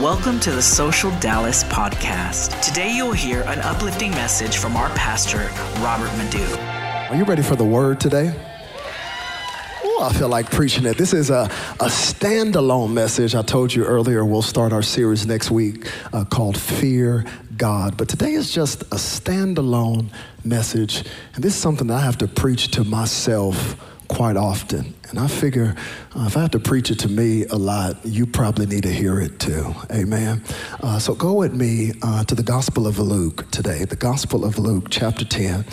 Welcome to the Social Dallas podcast. Today you'll hear an uplifting message from our pastor, Robert Madu. Are you ready for the word today? I feel like preaching it. This is a, a standalone message. I told you earlier we'll start our series next week uh, called Fear God. But today is just a standalone message. And this is something that I have to preach to myself quite often. And I figure uh, if I have to preach it to me a lot, you probably need to hear it too. Amen. Uh, so go with me uh, to the Gospel of Luke today, the Gospel of Luke, chapter 10.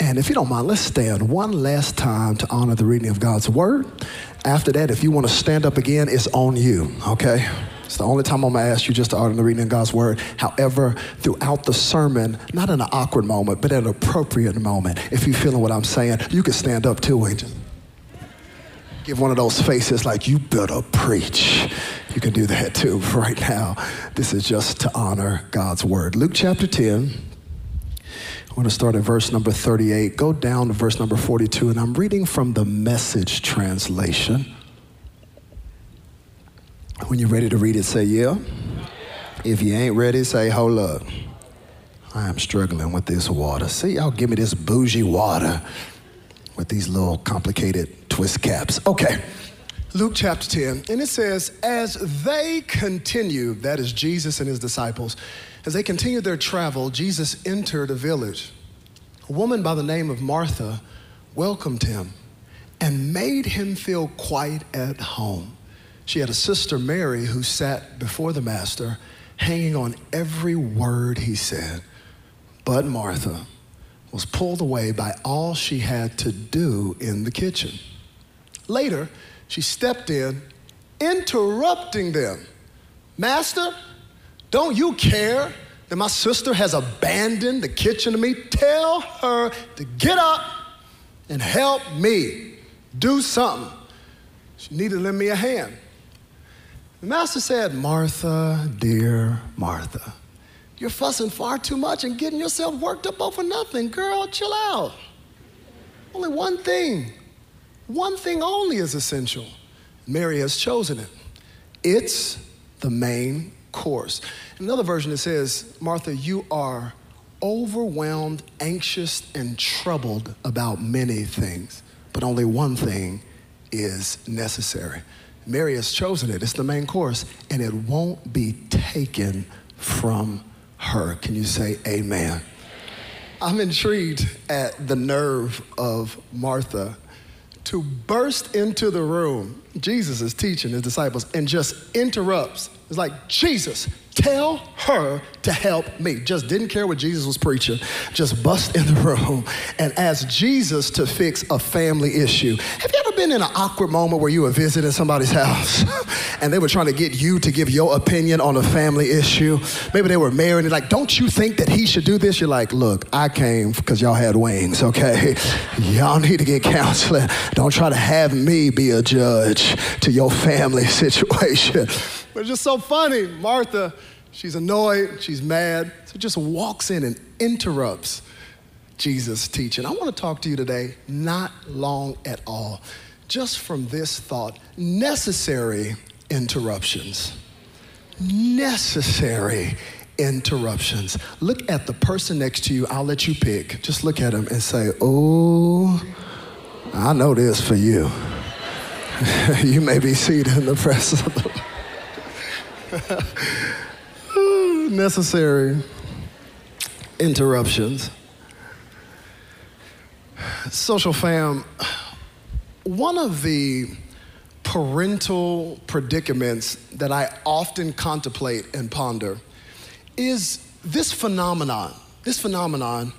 And if you don't mind, let's stand one last time to honor the reading of God's Word. After that, if you want to stand up again, it's on you, okay? It's the only time I'm gonna ask you just to honor the reading of God's word. However, throughout the sermon, not in an awkward moment, but at an appropriate moment, if you're feeling what I'm saying, you can stand up too just give one of those faces like, you better preach. You can do that too right now. This is just to honor God's word. Luke chapter 10. I want to start at verse number 38. Go down to verse number 42, and I'm reading from the message translation. When you're ready to read it, say, Yeah. If you ain't ready, say, Hold up. I am struggling with this water. See, y'all give me this bougie water with these little complicated twist caps. Okay. Luke chapter 10, and it says, As they continued, that is Jesus and his disciples, as they continued their travel, Jesus entered a village. A woman by the name of Martha welcomed him and made him feel quite at home. She had a sister, Mary, who sat before the master, hanging on every word he said. But Martha was pulled away by all she had to do in the kitchen. Later, she stepped in, interrupting them. Master, don't you care that my sister has abandoned the kitchen to me? Tell her to get up and help me do something. She needed to lend me a hand. The master said, Martha, dear Martha, you're fussing far too much and getting yourself worked up over nothing. Girl, chill out. Only one thing, one thing only is essential. Mary has chosen it. It's the main course. Another version, it says, Martha, you are overwhelmed, anxious, and troubled about many things, but only one thing is necessary. Mary has chosen it. It's the main course, and it won't be taken from her. Can you say amen? I'm intrigued at the nerve of Martha to burst into the room. Jesus is teaching his disciples and just interrupts. It's like, Jesus, tell her to help me. Just didn't care what Jesus was preaching, just bust in the room and ask Jesus to fix a family issue. Have you ever been in an awkward moment where you were visiting somebody's house and they were trying to get you to give your opinion on a family issue? Maybe they were married and like, don't you think that he should do this? You're like, look, I came because y'all had wings, okay? Y'all need to get counseling. Don't try to have me be a judge to your family situation. But it's just so funny. Martha, she's annoyed, she's mad, so just walks in and interrupts Jesus' teaching. I want to talk to you today, not long at all, just from this thought necessary interruptions. Necessary interruptions. Look at the person next to you. I'll let you pick. Just look at him and say, Oh, I know this for you. you may be seated in the presence of the necessary interruptions. Social fam, one of the parental predicaments that I often contemplate and ponder is this phenomenon, this phenomenon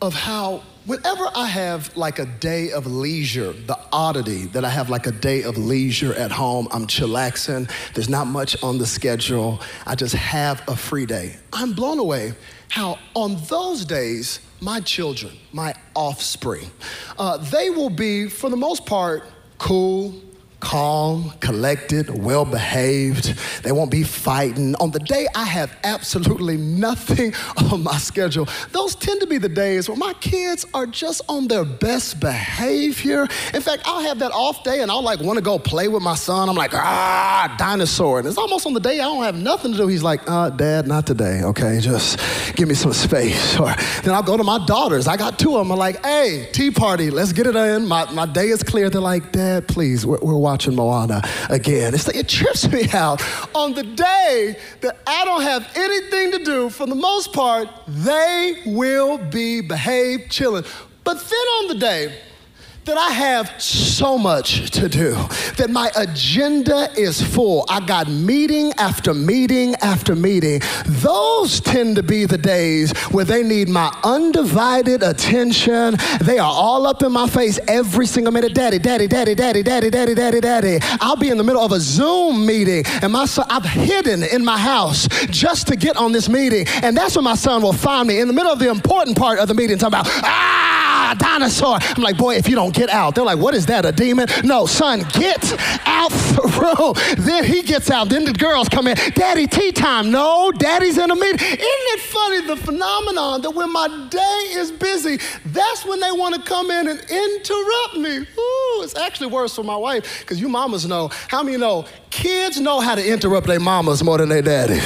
of how whenever I have like a day of leisure, the oddity that I have like a day of leisure at home, I'm chillaxing, there's not much on the schedule, I just have a free day. I'm blown away how on those days, my children, my offspring, uh, they will be, for the most part, cool, calm, collected, well behaved. They won't be fighting. On the day I have absolutely nothing on my schedule, those tend to be the days where my kids are just on their best behavior. In fact, I'll have that off day and I'll like want to go play with my son. I'm like, ah, dinosaur. And it's almost on the day I don't have nothing to do. He's like, uh, Dad, not today, okay? Just give me some space. Or then I'll go to my daughters. I got two of them. I'm like, hey, tea party, let's get it in. My, my day is clear. They're like, Dad, please, we're, we're watching Moana again. It's like, it trips me out. On the day that I don't have anything to do, for the most part, they will be behaved, chilling. But then on the day that I have so much to do, that my agenda is full. I got meeting after meeting after meeting. Those tend to be the days where they need my undivided attention. They are all up in my face every single minute. Daddy, daddy, daddy, daddy, daddy, daddy, daddy, daddy. I'll be in the middle of a Zoom meeting and my son, I've hidden in my house just to get on this meeting. And that's when my son will find me in the middle of the important part of the meeting, talking about, ah, dinosaur. I'm like, boy, if you don't get out. They're like, what is that, a demon? No, son, get out the room. Then he gets out. Then the girls come in. Daddy, tea time. No, daddy's in a meeting. Isn't it funny, the phenomenon that when my day is busy, that's when they want to come in and interrupt me. Ooh, it's actually worse for my wife because you mamas know. How many know kids know how to interrupt their mamas more than their daddies?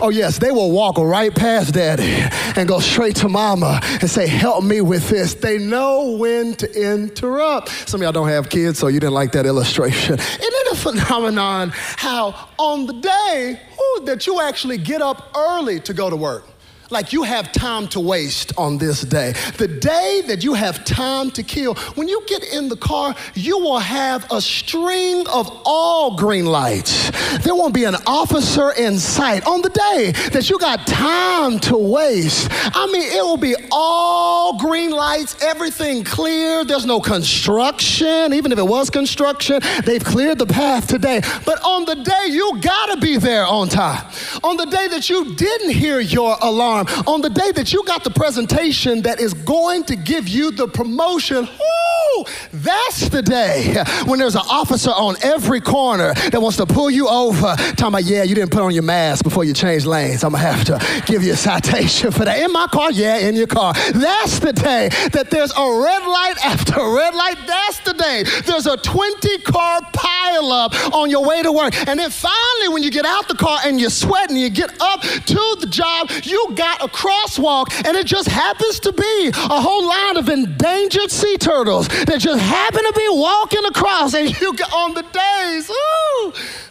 Oh, yes, they will walk right past daddy and go straight to mama and say, Help me with this. They know when to interrupt. Some of y'all don't have kids, so you didn't like that illustration. Isn't it a phenomenon how on the day ooh, that you actually get up early to go to work? Like you have time to waste on this day. The day that you have time to kill, when you get in the car, you will have a string of all green lights. There won't be an officer in sight on the day that you got time to waste. I mean, it will be all green lights, everything clear. There's no construction. Even if it was construction, they've cleared the path today. But on the day you gotta be there on time. On the day that you didn't hear your alarm, on the day that you got the presentation that is going to give you the promotion, whoo, that's the day when there's an officer on every corner that wants to pull you over, talking about, yeah, you didn't put on your mask before you changed lanes. I'm gonna have to give you a citation for that. In my car, yeah, in your car. That's the day that there's a red light after red light. That's the day there's a 20 car pile up on your way to work. And then finally, when you get out the car and you're sweating, you get up to the job, you got a crosswalk, and it just happens to be a whole line of endangered sea turtles that just happen to be walking across, and you get on the days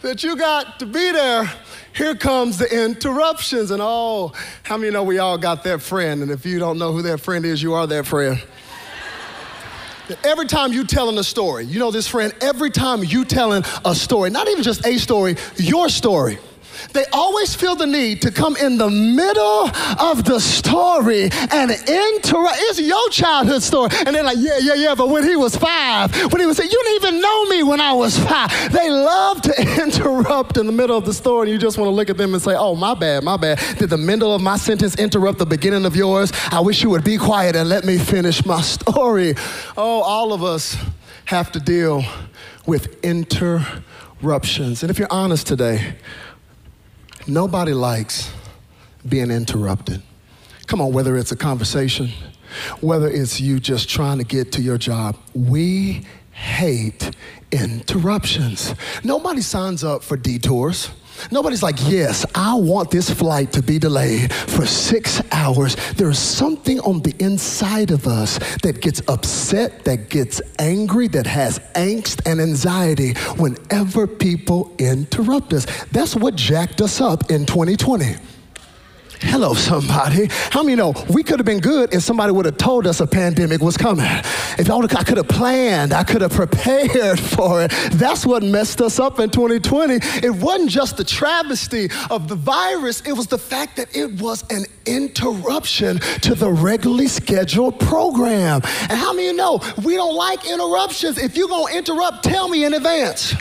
that you got to be there here comes the interruptions. And oh, how many know we all got that friend? And if you don't know who that friend is, you are that friend. every time you telling a story, you know this friend, every time you telling a story, not even just a story, your story they always feel the need to come in the middle of the story and interrupt. It's your childhood story. And they're like, yeah, yeah, yeah, but when he was five, when he was, saying, you didn't even know me when I was five. They love to interrupt in the middle of the story, and you just want to look at them and say, oh, my bad, my bad. Did the middle of my sentence interrupt the beginning of yours? I wish you would be quiet and let me finish my story. Oh, all of us have to deal with interruptions. And if you're honest today, Nobody likes being interrupted. Come on, whether it's a conversation, whether it's you just trying to get to your job, we hate interruptions. Nobody signs up for detours. Nobody's like, yes, I want this flight to be delayed for six hours. There's something on the inside of us that gets upset, that gets angry, that has angst and anxiety whenever people interrupt us. That's what jacked us up in 2020. Hello, somebody. How many know we could have been good if somebody would have told us a pandemic was coming? If I, could have planned, I could have prepared for it. That's what messed us up in 2020. It wasn't just the travesty of the virus, it was the fact that it was an interruption to the regularly scheduled program. And how many you know we don't like interruptions? If you're going to interrupt, tell me in advance.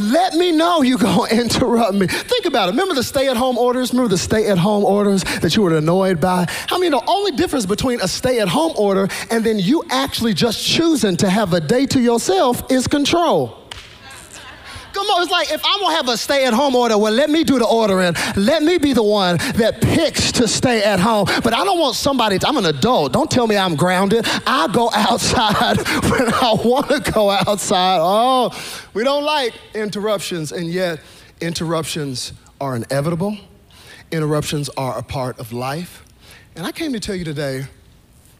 Let me know you're going to interrupt me. Think about it. Remember the stay at home orders? Remember the stay at home orders that you were annoyed by? How many know only difference between a stay at home order and then you actually just choosing to have a day to yourself is control. On, it's like if I'm gonna have a stay at home order, well, let me do the ordering. Let me be the one that picks to stay at home. But I don't want somebody, to, I'm an adult. Don't tell me I'm grounded. I go outside when I wanna go outside. Oh, we don't like interruptions, and yet interruptions are inevitable. Interruptions are a part of life. And I came to tell you today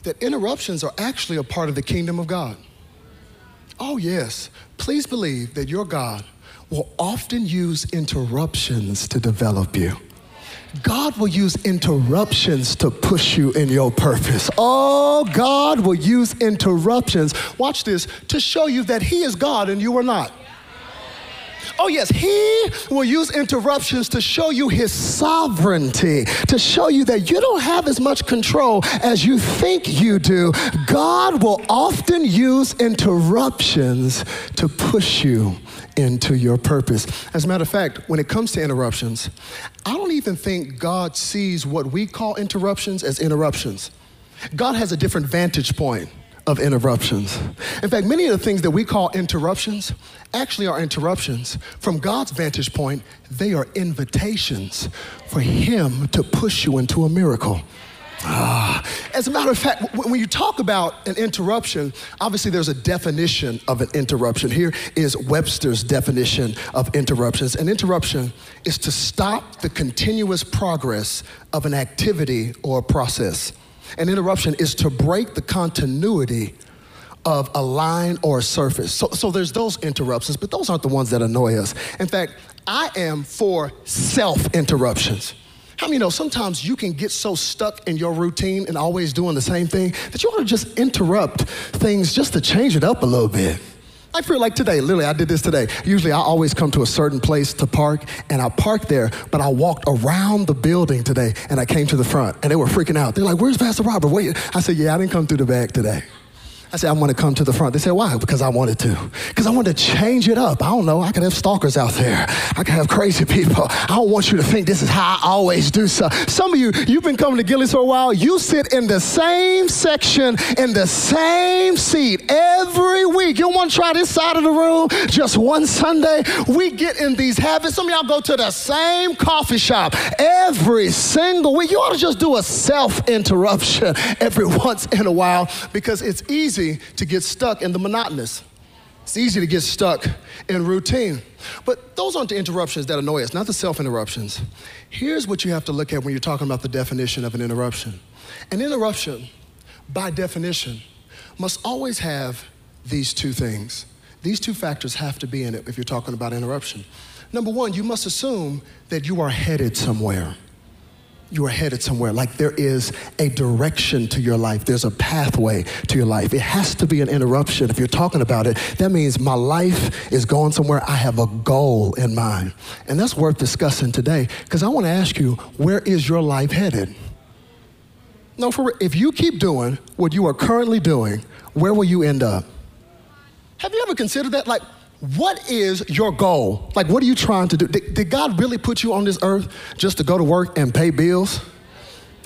that interruptions are actually a part of the kingdom of God. Oh, yes. Please believe that your God will often use interruptions to develop you. God will use interruptions to push you in your purpose. Oh, God will use interruptions, watch this, to show you that He is God and you are not. Oh, yes, He will use interruptions to show you His sovereignty, to show you that you don't have as much control as you think you do. God will often use interruptions to push you into your purpose. As a matter of fact, when it comes to interruptions, I don't even think God sees what we call interruptions as interruptions. God has a different vantage point of interruptions. In fact, many of the things that we call interruptions actually are interruptions. From God's vantage point, they are invitations for Him to push you into a miracle. Ah. As a matter of fact, when you talk about an interruption, obviously there's a definition of an interruption. Here is Webster's definition of interruptions. An interruption is to stop the continuous progress of an activity or process. An interruption is to break the continuity of a line or a surface. So, so there's those interruptions, but those aren't the ones that annoy us. In fact, I am for self interruptions. How many know sometimes you can get so stuck in your routine and always doing the same thing that you ought to just interrupt things just to change it up a little bit? I feel like today, literally, I did this today. Usually, I always come to a certain place to park, and I parked there, but I walked around the building today, and I came to the front, and they were freaking out. They're like, Where's Pastor Robert? Wait. I said, Yeah, I didn't come through the back today. I said, I want to come to the front. They said, why? Because I wanted to. Because I wanted to change it up. I don't know. I could have stalkers out there. I could have crazy people. I don't want you to think this is how I always do so. Some of you, you've been coming to Gilley's for a while. You sit in the same section, in the same seat every week. You want to try this side of the room just one Sunday? We get in these habits. Some of y'all go to the same coffee shop every single week. You ought to just do a self interruption every once in a while because it's easy to get stuck in the monotonous. It's easy to get stuck in routine. But those aren't the interruptions that annoy us, not the self interruptions. Here's what you have to look at when you're talking about the definition of an interruption an interruption, by definition, must always have these two things. These two factors have to be in it if you're talking about interruption. Number one, you must assume that you are headed somewhere you are headed somewhere. Like there is a direction to your life, there's a pathway to your life. It has to be an interruption. If you're talking about it, that means my life is going somewhere. I have a goal in mind. And that's worth discussing today because I want to ask you where is your life headed? No, for if you keep doing what you are currently doing, where will you end up? Have you ever considered that? Like, what is your goal? Like, what are you trying to do? Did, did, God really put you on this earth just to go to work and pay bills?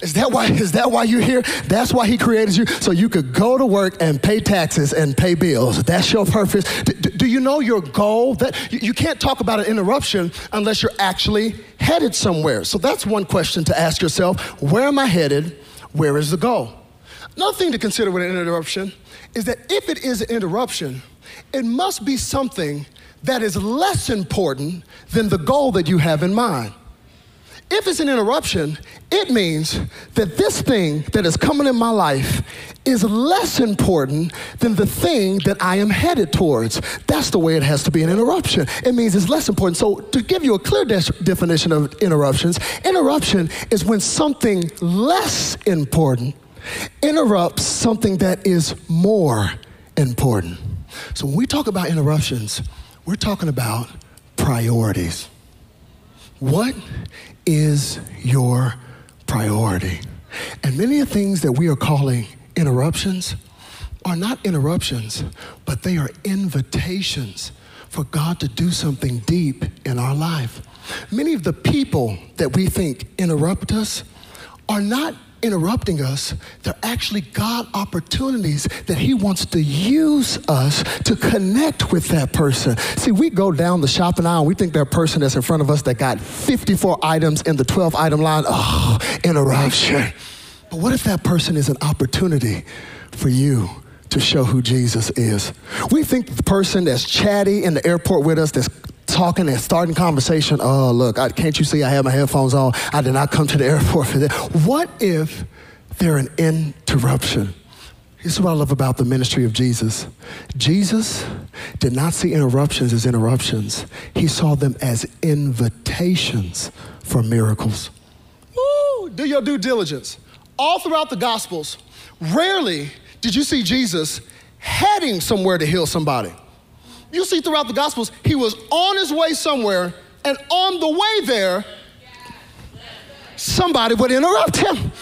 Is that why? Is that why you're here? That's why He created you, so you could go to work and pay taxes and pay bills. That's your purpose. Do, do you know your goal? That you, you can't talk about an interruption unless you're actually headed somewhere. So that's one question to ask yourself: Where am I headed? Where is the goal? Another thing to consider with an interruption is that if it is an interruption, it must be something that is less important than the goal that you have in mind. If it's an interruption, it means that this thing that is coming in my life is less important than the thing that I am headed towards. That's the way it has to be an interruption. It means it's less important. So, to give you a clear de- definition of interruptions, interruption is when something less important interrupts something that is more important. So when we talk about interruptions, we're talking about priorities. What is your priority? And many of the things that we are calling interruptions are not interruptions, but they are invitations for God to do something deep in our life. Many of the people that we think interrupt us are not interrupting us, they're actually God opportunities that He wants to use us to connect with that person. See, we go down the shopping aisle, we think that person that's in front of us that got 54 items in the 12 item line, oh, interruption. But what if that person is an opportunity for you to show who Jesus is? We think the person that's chatty in the airport with us, that's talking and starting conversation. Oh, look, I, can't you see I have my headphones on? I did not come to the airport for that. What if they're an interruption? This is what I love about the ministry of Jesus. Jesus did not see interruptions as interruptions, he saw them as invitations for miracles. Woo, do your due diligence. All throughout the Gospels, rarely did you see Jesus heading somewhere to heal somebody. You see throughout the Gospels, he was on his way somewhere, and on the way there, somebody would interrupt him.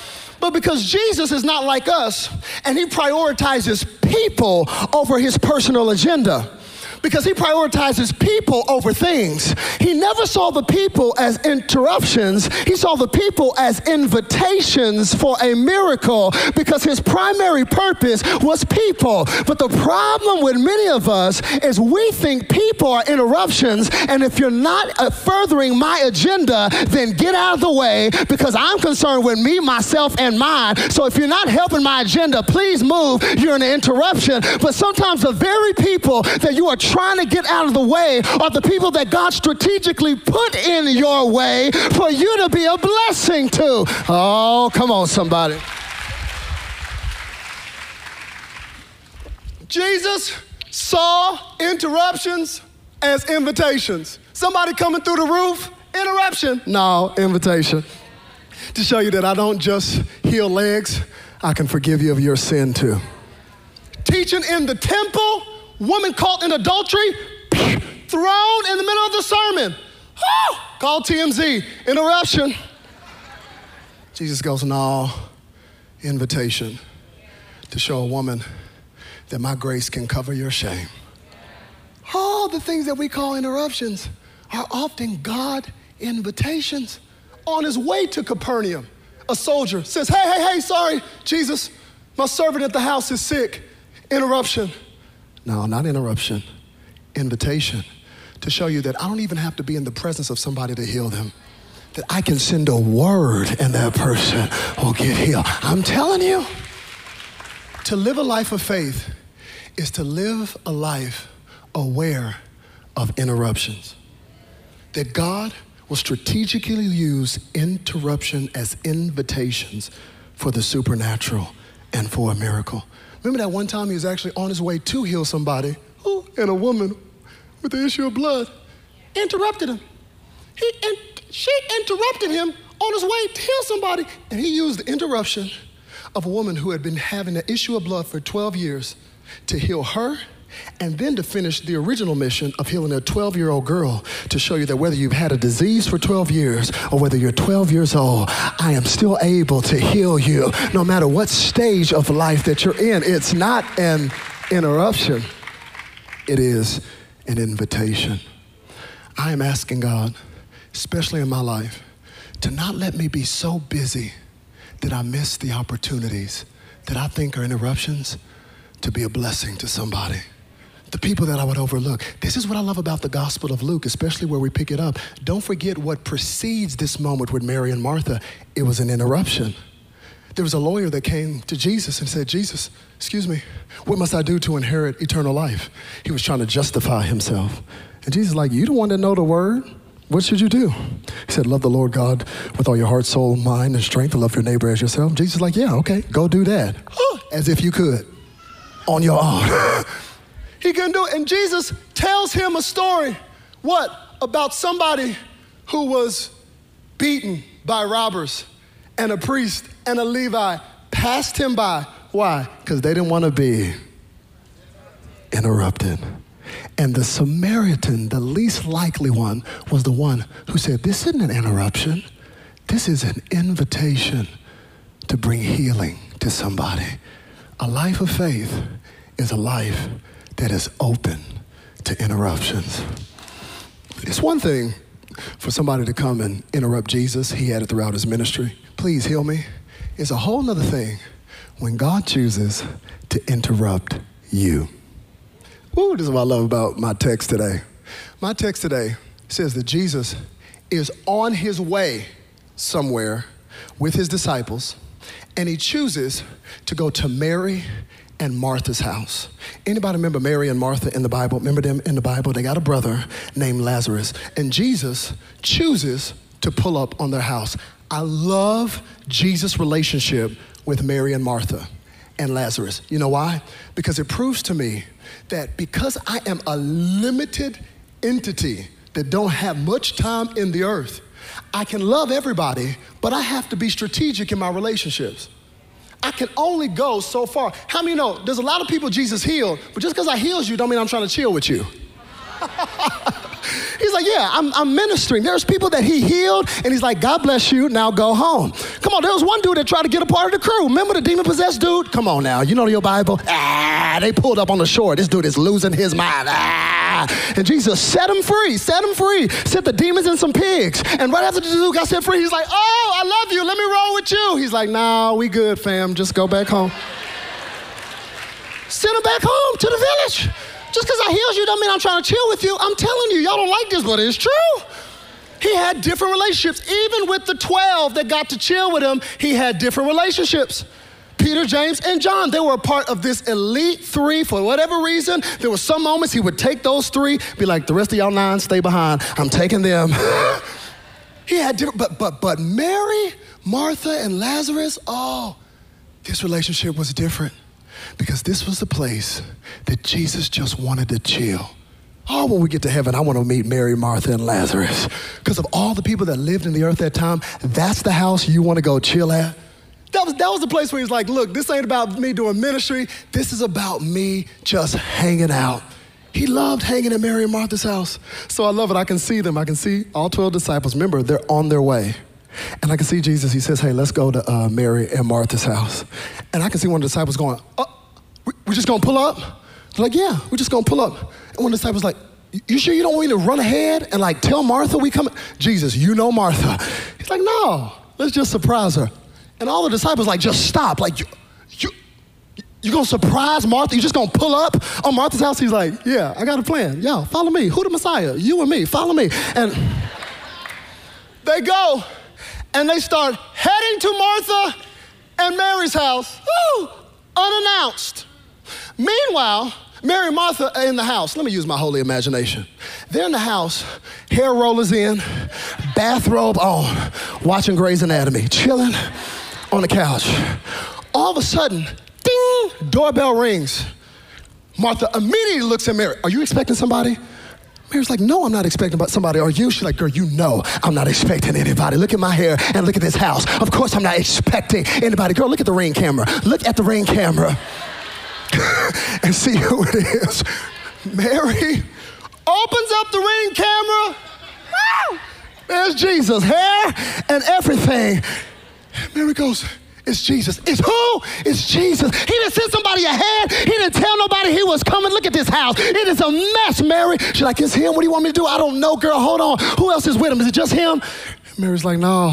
But because Jesus is not like us, and he prioritizes people over his personal agenda, because he prioritizes people over things. He never saw the people as interruptions, he saw the people as invitations for a miracle because his primary purpose was people. But the problem with many of us is we think people are interruptions, and if you're not uh, furthering my agenda, then get out of the way because I'm concerned with me, myself, and mine. So if you're not helping my agenda, please move. You're an interruption. But sometimes the very people that you are trying to get out of the way are the people that God strategically put in your way for you to be a blessing to. Oh, come on, somebody. Jesus saw interruptions as invitations. Somebody coming through the roof, interruption. No, invitation. To show you that I don't just heal legs, I can forgive you of your sin too. Teaching in the temple, woman caught in adultery, thrown in the middle of the sermon. Called TMZ, interruption. Jesus goes, No, invitation to show a woman that my grace can cover your shame. All the things that we call interruptions are often God invitations. On his way to Capernaum, a soldier says, Hey, hey, hey, sorry, Jesus, my servant at the house is sick. Interruption. No, not interruption, invitation to show you that I don't even have to be in the presence of somebody to heal them. That I can send a word and that person will get healed. I'm telling you, to live a life of faith is to live a life aware of interruptions. That God will strategically use interruption as invitations for the supernatural and for a miracle. Remember that one time he was actually on his way to heal somebody, and a woman with the issue of blood interrupted him. He, and she interrupted him on his way to heal somebody, and he used the interruption of a woman who had been having an issue of blood for 12 years to heal her and then to finish the original mission of healing a 12 year old girl to show you that whether you've had a disease for 12 years or whether you're 12 years old, I am still able to heal you no matter what stage of life that you're in. It's not an interruption, it is an invitation. I am asking God, especially in my life, to not let me be so busy that I miss the opportunities that I think are interruptions to be a blessing to somebody the people that I would overlook. This is what I love about the Gospel of Luke, especially where we pick it up. Don't forget what precedes this moment with Mary and Martha. It was an interruption. There was a lawyer that came to Jesus and said, Jesus, excuse me, what must I do to inherit eternal life? He was trying to justify himself. And Jesus like, you don't want to know the word? What should you do? He said, Love the Lord God with all your heart, soul, mind, and strength, and love your neighbor as yourself. Jesus like, Yeah, okay, go do that. As if you could on your own. He couldn't do it. And Jesus tells him a story. What? About somebody who was beaten by robbers, and a priest and a Levi passed him by. Why? Because they didn't want to be interrupted. And the Samaritan, the least likely one, was the one who said, This isn't an interruption. This is an invitation to bring healing to somebody. A life of faith is a life that is open to interruptions. It's one thing for somebody to come and interrupt Jesus. He had it throughout his ministry. Please heal me. It's a whole nother thing when God chooses to interrupt you. Ooh, this is what I love about my text today. My text today says that Jesus is on his way somewhere with his disciples, and he chooses to go to Mary and Martha's house. Anybody remember Mary and Martha in the Bible? Remember them in the Bible? They got a brother named Lazarus, and Jesus chooses to pull up on their house. I love Jesus' relationship with Mary and Martha and Lazarus. You know why? Because it proves to me that because I am a limited entity that don't have much time in the earth, I can love everybody, but I have to be strategic in my relationships. I can only go so far. How many know there's a lot of people Jesus healed, but just because I heals you don't mean I'm trying to chill with you. He's like, yeah, I'm, I'm, ministering. There's people that he healed, and he's like, God bless you, now go home. Come on, there was one dude that tried to get a part of the crew. Remember the demon possessed dude? Come on now, you know your Bible? Ah, they pulled up on the shore. This dude is losing his mind. Ah. And Jesus set him free, set him free, set the demons in some pigs. And right after the dude got set free, he's like, oh, I love you, let me roll with you. He's like, nah, we good, fam, just go back home. Send him back home to the village. Just because I healed you don't mean I'm trying to chill with you. I'm telling you, y'all don't like this, but it's true. He had different relationships. Even with the 12 that got to chill with him, he had different relationships. Peter, James, and John, they were a part of this elite three for whatever reason. There were some moments he would take those three, be like, the rest of y'all nine, stay behind. I'm taking them. he had different, but, but, but Mary, Martha, and Lazarus, oh, this relationship was different because this was the place that Jesus just wanted to chill. Oh, when we get to heaven, I want to meet Mary, Martha, and Lazarus. Because of all the people that lived in the earth that time, that's the house you want to go chill at. That was, that was the place where he's like, look, this ain't about me doing ministry. This is about me just hanging out. He loved hanging at Mary and Martha's house. So I love it. I can see them. I can see all 12 disciples. Remember, they're on their way. And I can see Jesus. He says, hey, let's go to uh, Mary and Martha's house. And I can see one of the disciples going, oh, we're just gonna pull up? They're like, yeah, we're just gonna pull up. And one of the disciples like, you sure you don't want me to run ahead and like tell Martha we come? Jesus, you know Martha. He's like, no, let's just surprise her. And all the disciples like, just stop. Like, you, you, you gonna surprise Martha? You just gonna pull up on Martha's house? He's like, yeah, I got a plan. Yeah, follow me. Who the Messiah? You and me. Follow me. And they go and they start heading to Martha and Mary's house, Woo, unannounced. Meanwhile, Mary and Martha are in the house. Let me use my holy imagination. They're in the house, hair rollers in, bathrobe on, watching Grey's Anatomy, chilling on the couch. All of a sudden, ding, doorbell rings. Martha immediately looks at Mary. Are you expecting somebody? Mary's like, no, I'm not expecting somebody. Are you? She's like, girl, you know I'm not expecting anybody. Look at my hair and look at this house. Of course I'm not expecting anybody. Girl, look at the ring camera. Look at the ring camera. and see who it is. Mary opens up the ring camera. There's Jesus, hair and everything. Mary goes, it's Jesus. It's who? It's Jesus. He didn't send somebody ahead. He didn't tell nobody he was coming. Look at this house. It is a mess, Mary. She's like, it's him. What do you want me to do? I don't know, girl. Hold on. Who else is with him? Is it just him? Mary's like, no,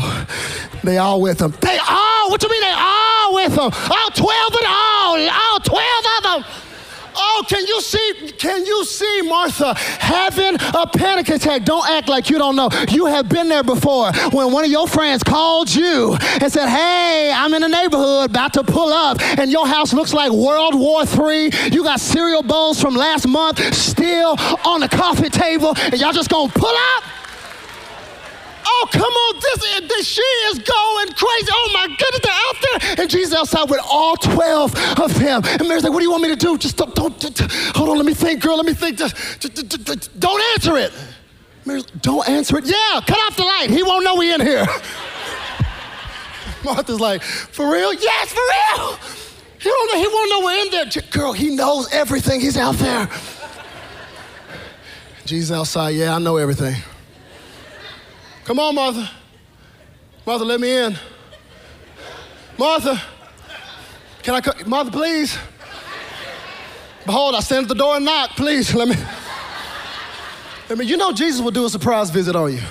they all with him. They all, what you mean they all with him? All 12 of them, all, all 12 of them. Oh, can you see? Can you see Martha having a panic attack? Don't act like you don't know. You have been there before when one of your friends called you and said, Hey, I'm in the neighborhood about to pull up, and your house looks like World War III. You got cereal bowls from last month still on the coffee table, and y'all just gonna pull up? Oh, come on, this, this she is going crazy. Oh my goodness, they're out there. And Jesus outside with all 12 of them. And Mary's like, what do you want me to do? Just don't, don't, don't hold on, let me think, girl, let me think. Just, just, just, don't answer it. Mary's, don't answer it. Yeah, cut off the light. He won't know we in here. Martha's like, for real? Yes, for real. He don't know, he won't know we're in there. Girl, he knows everything. He's out there. Jesus outside, yeah, I know everything. Come on, Martha. Martha, let me in. Martha, can I come? Martha, please. Behold, I stand at the door and knock. Please, let me. Let me. You know Jesus will do a surprise visit on you.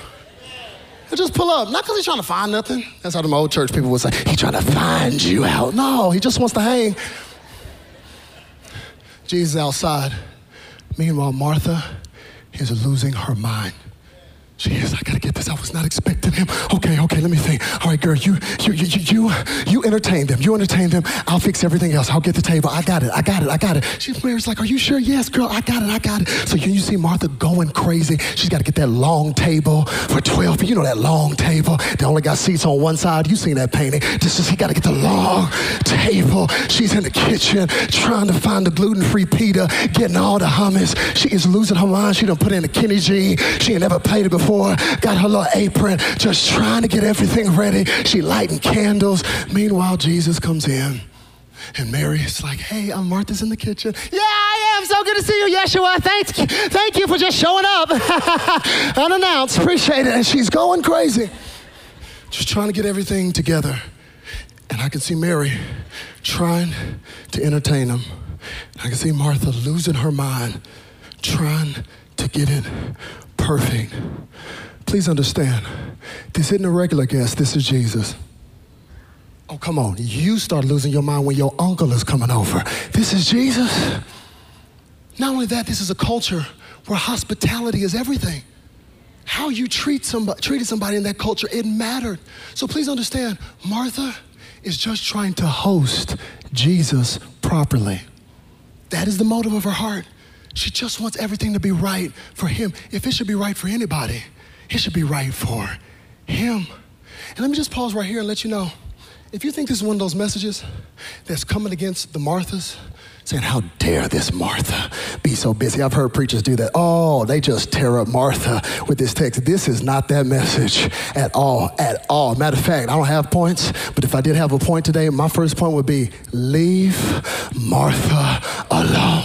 He'll just pull up. Not because he's trying to find nothing. That's how the old church people would say, he's trying to find you out. No, he just wants to hang. Jesus outside. Meanwhile, Martha is losing her mind. Is. I gotta get this. I was not expecting him. Okay, okay. Let me think. All right, girl. You, you, you, you, you entertain them. You entertain them. I'll fix everything else. I'll get the table. I got it. I got it. I got it. She's Mary's like, Are you sure? Yes, girl. I got it. I got it. So you, you see Martha going crazy. She's got to get that long table for twelve. You know that long table. They only got seats on one side. You seen that painting? This is. He got to get the long table. She's in the kitchen trying to find the gluten-free pita, getting all the hummus. She is losing her mind. She done put in a Kenny G. She ain't never played it before before, got her little apron, just trying to get everything ready. She lighting candles. Meanwhile, Jesus comes in. And Mary is like, hey, I'm Martha's in the kitchen. Yeah, I am. So good to see you, Yeshua. Thanks, thank you for just showing up. Unannounced. Appreciate it. And she's going crazy. Just trying to get everything together. And I can see Mary trying to entertain them. I can see Martha losing her mind, trying to get it perfect. Please understand, this isn't a regular guest, this is Jesus. Oh, come on. You start losing your mind when your uncle is coming over. This is Jesus. Not only that, this is a culture where hospitality is everything. How you treat somebody, treated somebody in that culture, it mattered. So please understand, Martha is just trying to host Jesus properly. That is the motive of her heart. She just wants everything to be right for him. If it should be right for anybody, it should be right for him. And let me just pause right here and let you know if you think this is one of those messages that's coming against the Marthas, saying, How dare this Martha be so busy? I've heard preachers do that. Oh, they just tear up Martha with this text. This is not that message at all, at all. Matter of fact, I don't have points, but if I did have a point today, my first point would be leave Martha alone.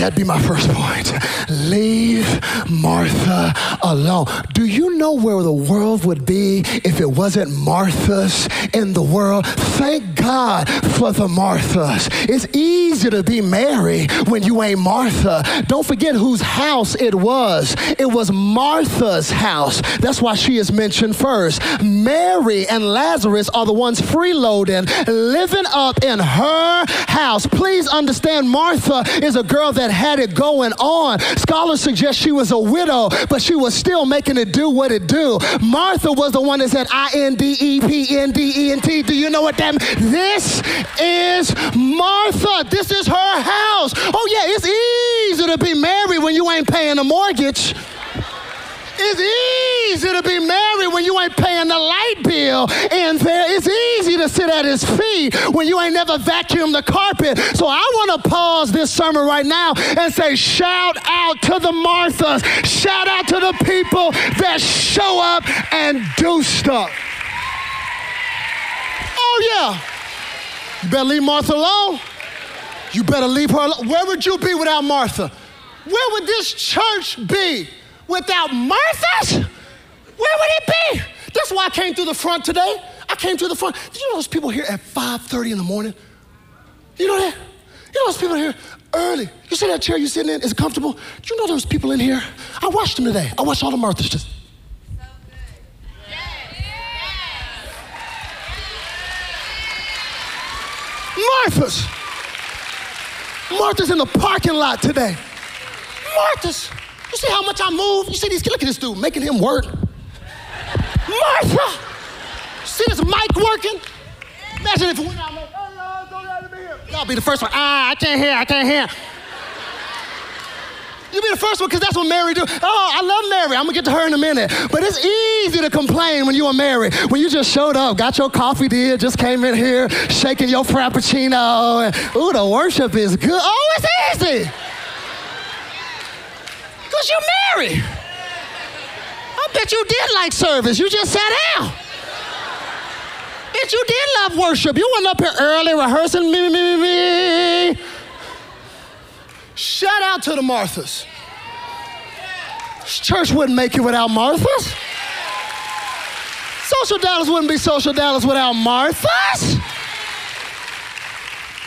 That'd be my first point. Leave Martha alone. Do you know where the world would be if it wasn't Martha's in the world? Thank God for the Marthas. It's easy to be Mary when you ain't Martha. Don't forget whose house it was. It was Martha's house. That's why she is mentioned first. Mary and Lazarus are the ones freeloading, living up in her house. Please understand, Martha is a girl that had it going on. Scholars suggest she was a widow, but she was still making it do what it do. Martha was the one that said I N D E P N D E N T. Do you know what that means? This is Martha. This is her house. Oh, yeah, it's easy to be married when you ain't paying a mortgage. It's easy to be married when you ain't paying the light bill in there. It's easy to sit at his feet when you ain't never vacuumed the carpet. So I want to pause this sermon right now and say, shout out to the Marthas. Shout out to the people that show up and do stuff. Oh, yeah. You better leave Martha alone. You better leave her alone. Where would you be without Martha? Where would this church be without Martha's? Where would it be? That's why I came through the front today. I came through the front. Did you know those people here at 5:30 in the morning? You know that? You know those people here early. You see that chair you're sitting in? Is it comfortable? Do you know those people in here? I watched them today. I watched all the Marthas just. So yeah. Yeah. Martha's. Martha's in the parking lot today. Martha's. You see how much I move? You see these, kids look at this dude making him work. Martha! See this mic working? Imagine if it went out like, hey, y'all, don't let me hear. Y'all be the first one. Ah, I can't hear, I can't hear. You be the first one because that's what Mary do. Oh, I love Mary. I'm gonna get to her in a minute. But it's easy to complain when you are Mary. When you just showed up, got your coffee deal, just came in here, shaking your frappuccino, and ooh, the worship is good. Oh, it's easy. Because you're Mary. I bet you did like service. You just sat down. Bet you did love worship. You went up here early rehearsing me, me, me, me. Shout out to the Marthas. Church wouldn't make it without Marthas. Social Dallas wouldn't be Social Dallas without Marthas.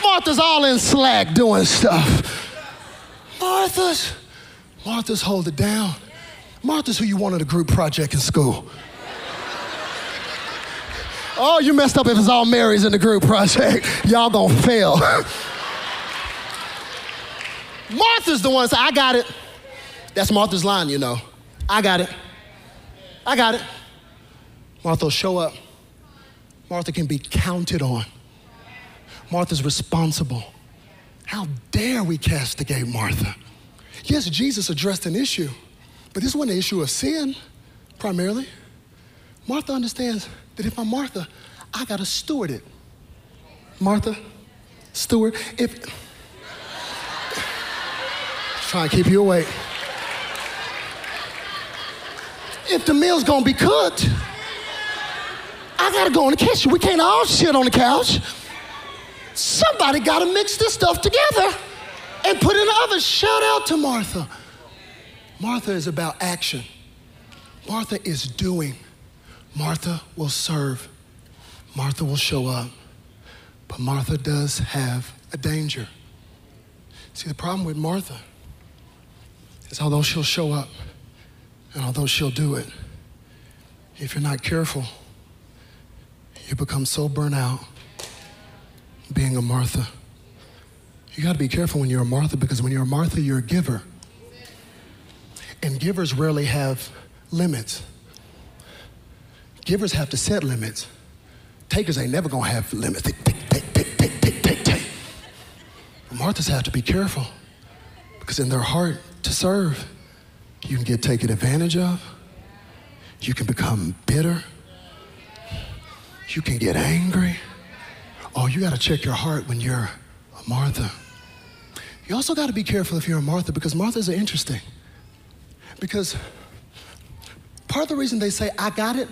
Martha's all in slack doing stuff. Martha's, Martha's hold it down. Martha's who you wanted a group project in school. oh, you messed up if it's all Marys in the group project. Y'all gonna fail. Martha's the one say, I got it. That's Martha's line, you know. I got it. I got it. Martha will show up. Martha can be counted on. Martha's responsible. How dare we castigate Martha? Yes, Jesus addressed an issue, but this wasn't an issue of sin primarily. Martha understands that if I'm Martha, I got to steward it. Martha, steward. If trying to keep you awake. If the meal's gonna be cooked, I gotta go in the kitchen. We can't all sit on the couch. Somebody gotta mix this stuff together and put oven. Shout out to Martha. Martha is about action. Martha is doing. Martha will serve. Martha will show up. But Martha does have a danger. See, the problem with Martha is although she'll show up and although she'll do it, if you're not careful, you become so burnt out being a Martha. You got to be careful when you're a Martha because when you're a Martha, you're a giver. And givers rarely have limits. Givers have to set limits. Takers ain't never gonna have limits. Take, take, take, take, take, take, take, take. Marthas have to be careful because in their heart to serve, you can get taken advantage of. You can become bitter. You can get angry. Oh, you got to check your heart when you're a Martha. You also got to be careful if you're a Martha because Marthas are interesting. Because part of the reason they say, I got it,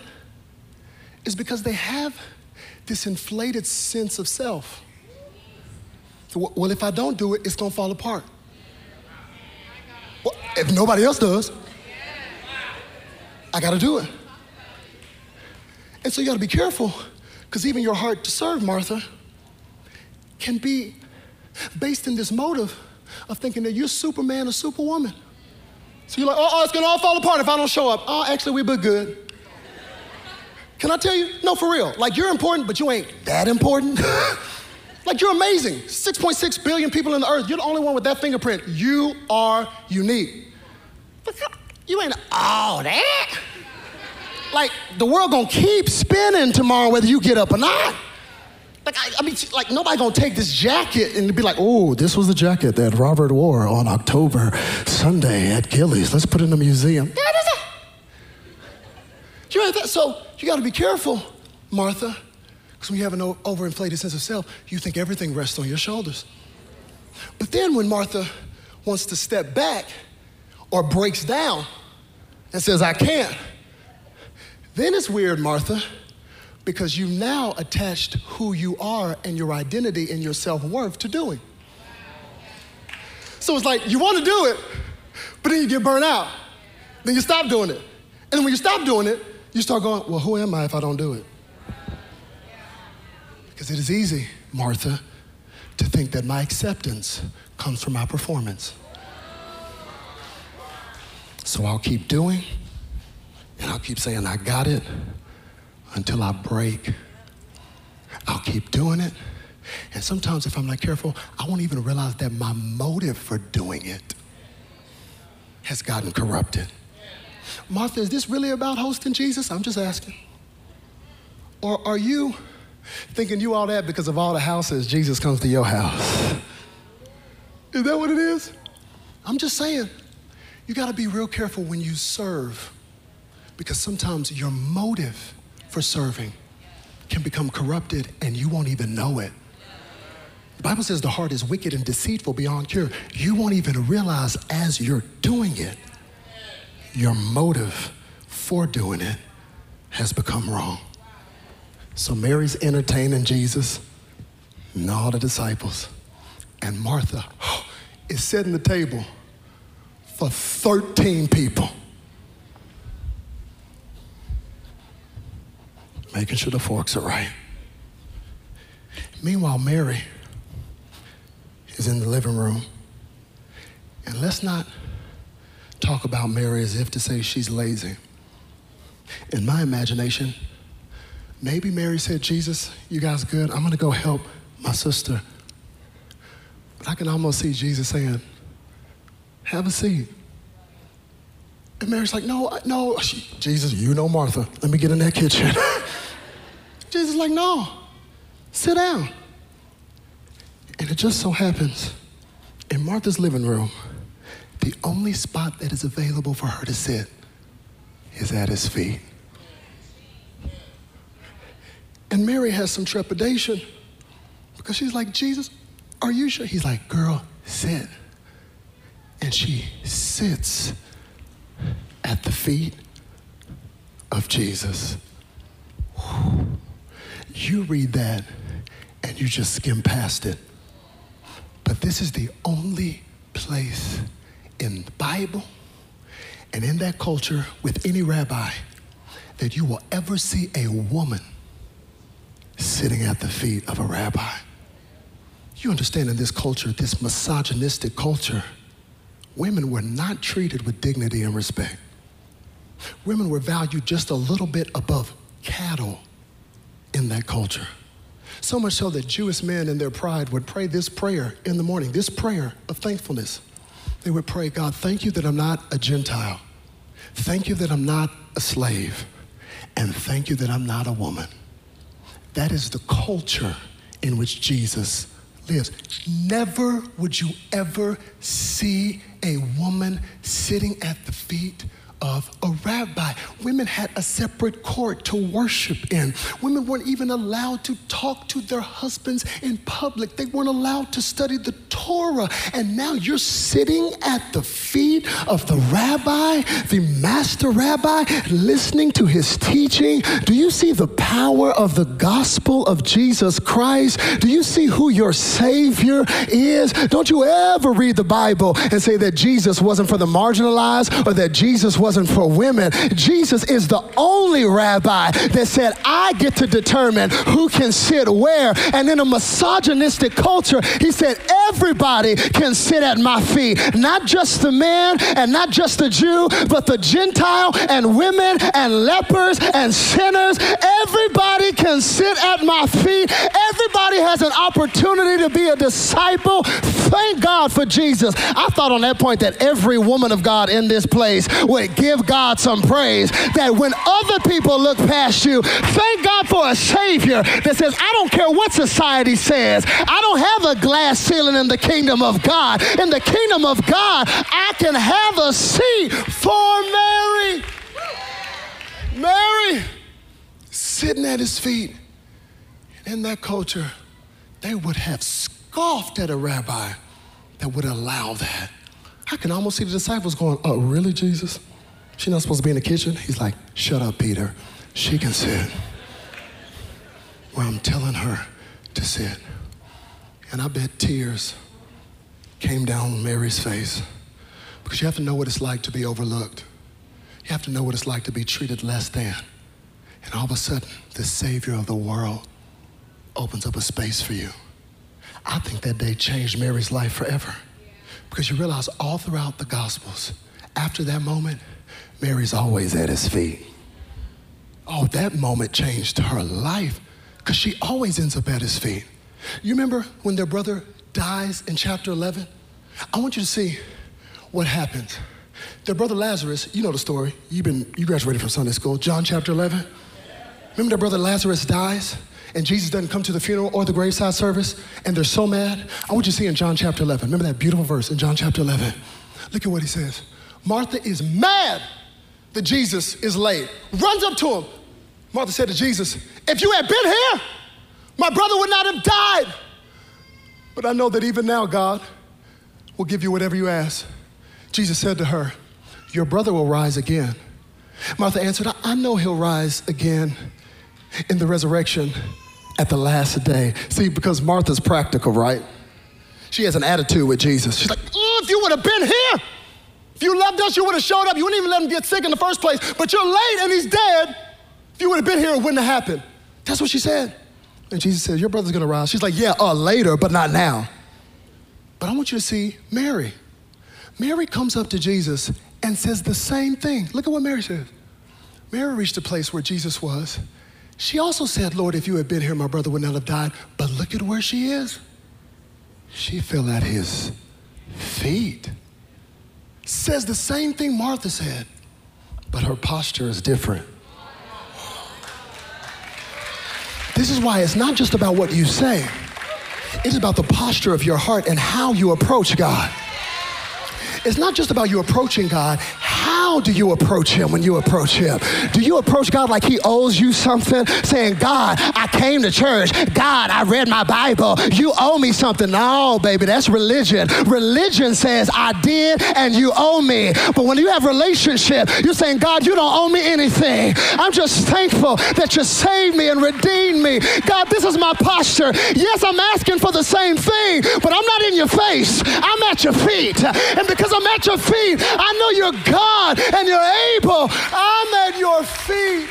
is because they have this inflated sense of self. Well, if I don't do it, it's going to fall apart. Well, if nobody else does, I got to do it. And so you got to be careful because even your heart to serve, Martha, can be based in this motive of thinking that you're Superman or Superwoman. So you're like, oh, oh, it's gonna all fall apart if I don't show up. Oh, actually, we've been good. Can I tell you? No, for real. Like, you're important, but you ain't that important. like, you're amazing. 6.6 billion people in the earth. You're the only one with that fingerprint. You are unique. You ain't all that. Like, the world gonna keep spinning tomorrow whether you get up or not. Like, I, I, mean, like, nobody gonna take this jacket and be like, oh, this was the jacket that Robert wore on October Sunday at Gilley's. Let's put it in a museum. That is it. You know, so you gotta be careful, Martha, because when you have an overinflated sense of self, you think everything rests on your shoulders. But then when Martha wants to step back or breaks down and says, I can't, then it's weird, Martha because you've now attached who you are and your identity and your self worth to doing. So it's like you want to do it, but then you get burnt out. Then you stop doing it. And when you stop doing it, you start going, well, who am I if I don't do it? Because it is easy, Martha, to think that my acceptance comes from my performance. So I'll keep doing, and I'll keep saying, I got it, until I break. I'll keep doing it. And sometimes, if I'm not careful, I won't even realize that my motive for doing it has gotten corrupted. Martha, is this really about hosting Jesus? I'm just asking. Or are you thinking you all that because of all the houses Jesus comes to your house? Is that what it is? I'm just saying, you got to be real careful when you serve because sometimes your motive for serving can become corrupted and you won't even know it. The Bible says the heart is wicked and deceitful beyond cure. You won't even realize as you're doing it, your motive for doing it has become wrong. So Mary's entertaining Jesus and all the disciples. And Martha is setting the table for 13 people. Making sure the forks are right. Meanwhile, Mary is in the living room. And let's not talk about Mary as if to say she's lazy. In my imagination, maybe Mary said, Jesus, you guys good? I'm going to go help my sister. But I can almost see Jesus saying, Have a seat. And Mary's like, No, no. She, Jesus, you know Martha. Let me get in that kitchen. Jesus is like, No, sit down. And it just so happens in Martha's living room, the only spot that is available for her to sit is at his feet. And Mary has some trepidation because she's like, Jesus, are you sure? He's like, girl, sit. And she sits at the feet of Jesus. You read that and you just skim past it. But this is the only place in the Bible and in that culture with any rabbi that you will ever see a woman sitting at the feet of a rabbi. You understand in this culture, this misogynistic culture, women were not treated with dignity and respect. Women were valued just a little bit above cattle in that culture. So much so that Jewish men in their pride would pray this prayer in the morning, this prayer of thankfulness. They would pray, God, thank you that I'm not a Gentile. Thank you that I'm not a slave. And thank you that I'm not a woman. That is the culture in which Jesus lives. Never would you ever see a woman sitting at the feet of a rabbi. Women had a separate court to worship in. Women weren't even allowed to talk to their husbands in public. They weren't allowed to study the Torah. And now you're sitting at the feet of the rabbi, the master rabbi, listening to his teaching. Do you see the power of the gospel of Jesus Christ? Do you see who your Savior is? Don't you ever read the Bible and say that Jesus wasn't for the marginalized or that Jesus wasn't wasn't for women. Jesus is the only rabbi that said, I get to determine who can sit where. And in a misogynistic culture, he said, everybody can sit at my feet. Not just the man and not just the Jew, but the Gentile and women and lepers and sinners. Everybody can sit at my feet. Everybody has an opportunity to be a disciple. Thank God for Jesus. I thought on that point that every woman of God in this place would give God some praise. That when other people look past you, thank God for a Savior that says, I don't care what society says. I don't have a glass ceiling in the kingdom of God. In the kingdom of God, I can have a seat for Mary. Mary sitting at his feet. In that culture, they would have scoffed at a rabbi that would allow that. I can almost see the disciples going, Oh, really, Jesus? She's not supposed to be in the kitchen. He's like, Shut up, Peter. She can sit where I'm telling her to sit. And I bet tears came down Mary's face because you have to know what it's like to be overlooked. You have to know what it's like to be treated less than. And all of a sudden, the Savior of the world opens up a space for you. I think that day changed Mary's life forever because you realize all throughout the Gospels, after that moment, Mary's always at his feet. Oh, that moment changed her life because she always ends up at his feet. You remember when their brother dies in chapter 11? I want you to see what happens. Their brother Lazarus, you know the story. You've been, you graduated from Sunday school. John chapter 11. Remember their brother Lazarus dies and Jesus doesn't come to the funeral or the graveside service and they're so mad? I want you to see in John chapter 11. Remember that beautiful verse in John chapter 11. Look at what he says. Martha is mad that Jesus is late. Runs up to him. Martha said to Jesus, If you had been here, my brother would not have died. But I know that even now, God will give you whatever you ask. Jesus said to her, Your brother will rise again. Martha answered, I know he'll rise again in the resurrection at the last day. See, because Martha's practical, right? She has an attitude with Jesus. She's like, oh, if you would have been here, if you loved us, you would have showed up. You wouldn't even let him get sick in the first place. But you're late and he's dead. If you would have been here, it wouldn't have happened. That's what she said. And Jesus says, Your brother's gonna rise. She's like, Yeah, uh, later, but not now. But I want you to see Mary. Mary comes up to Jesus and says the same thing. Look at what Mary says. Mary reached a place where Jesus was. She also said, Lord, if you had been here, my brother would not have died. But look at where she is. She fell at his feet. Says the same thing Martha said, but her posture is different. This is why it's not just about what you say, it's about the posture of your heart and how you approach God. It's not just about you approaching God, how do you approach him when you approach him? Do you approach God like he owes you something? Saying, God, I came to church. God, I read my Bible. You owe me something. No, baby, that's religion. Religion says, I did and you owe me. But when you have relationship, you're saying, God, you don't owe me anything. I'm just thankful that you saved me and redeemed me. God, this is my posture. Yes, I'm asking for the same thing, but I'm not in your face. I'm at your feet. And because I'm at your feet, I know you're God and you're able. I'm at your feet.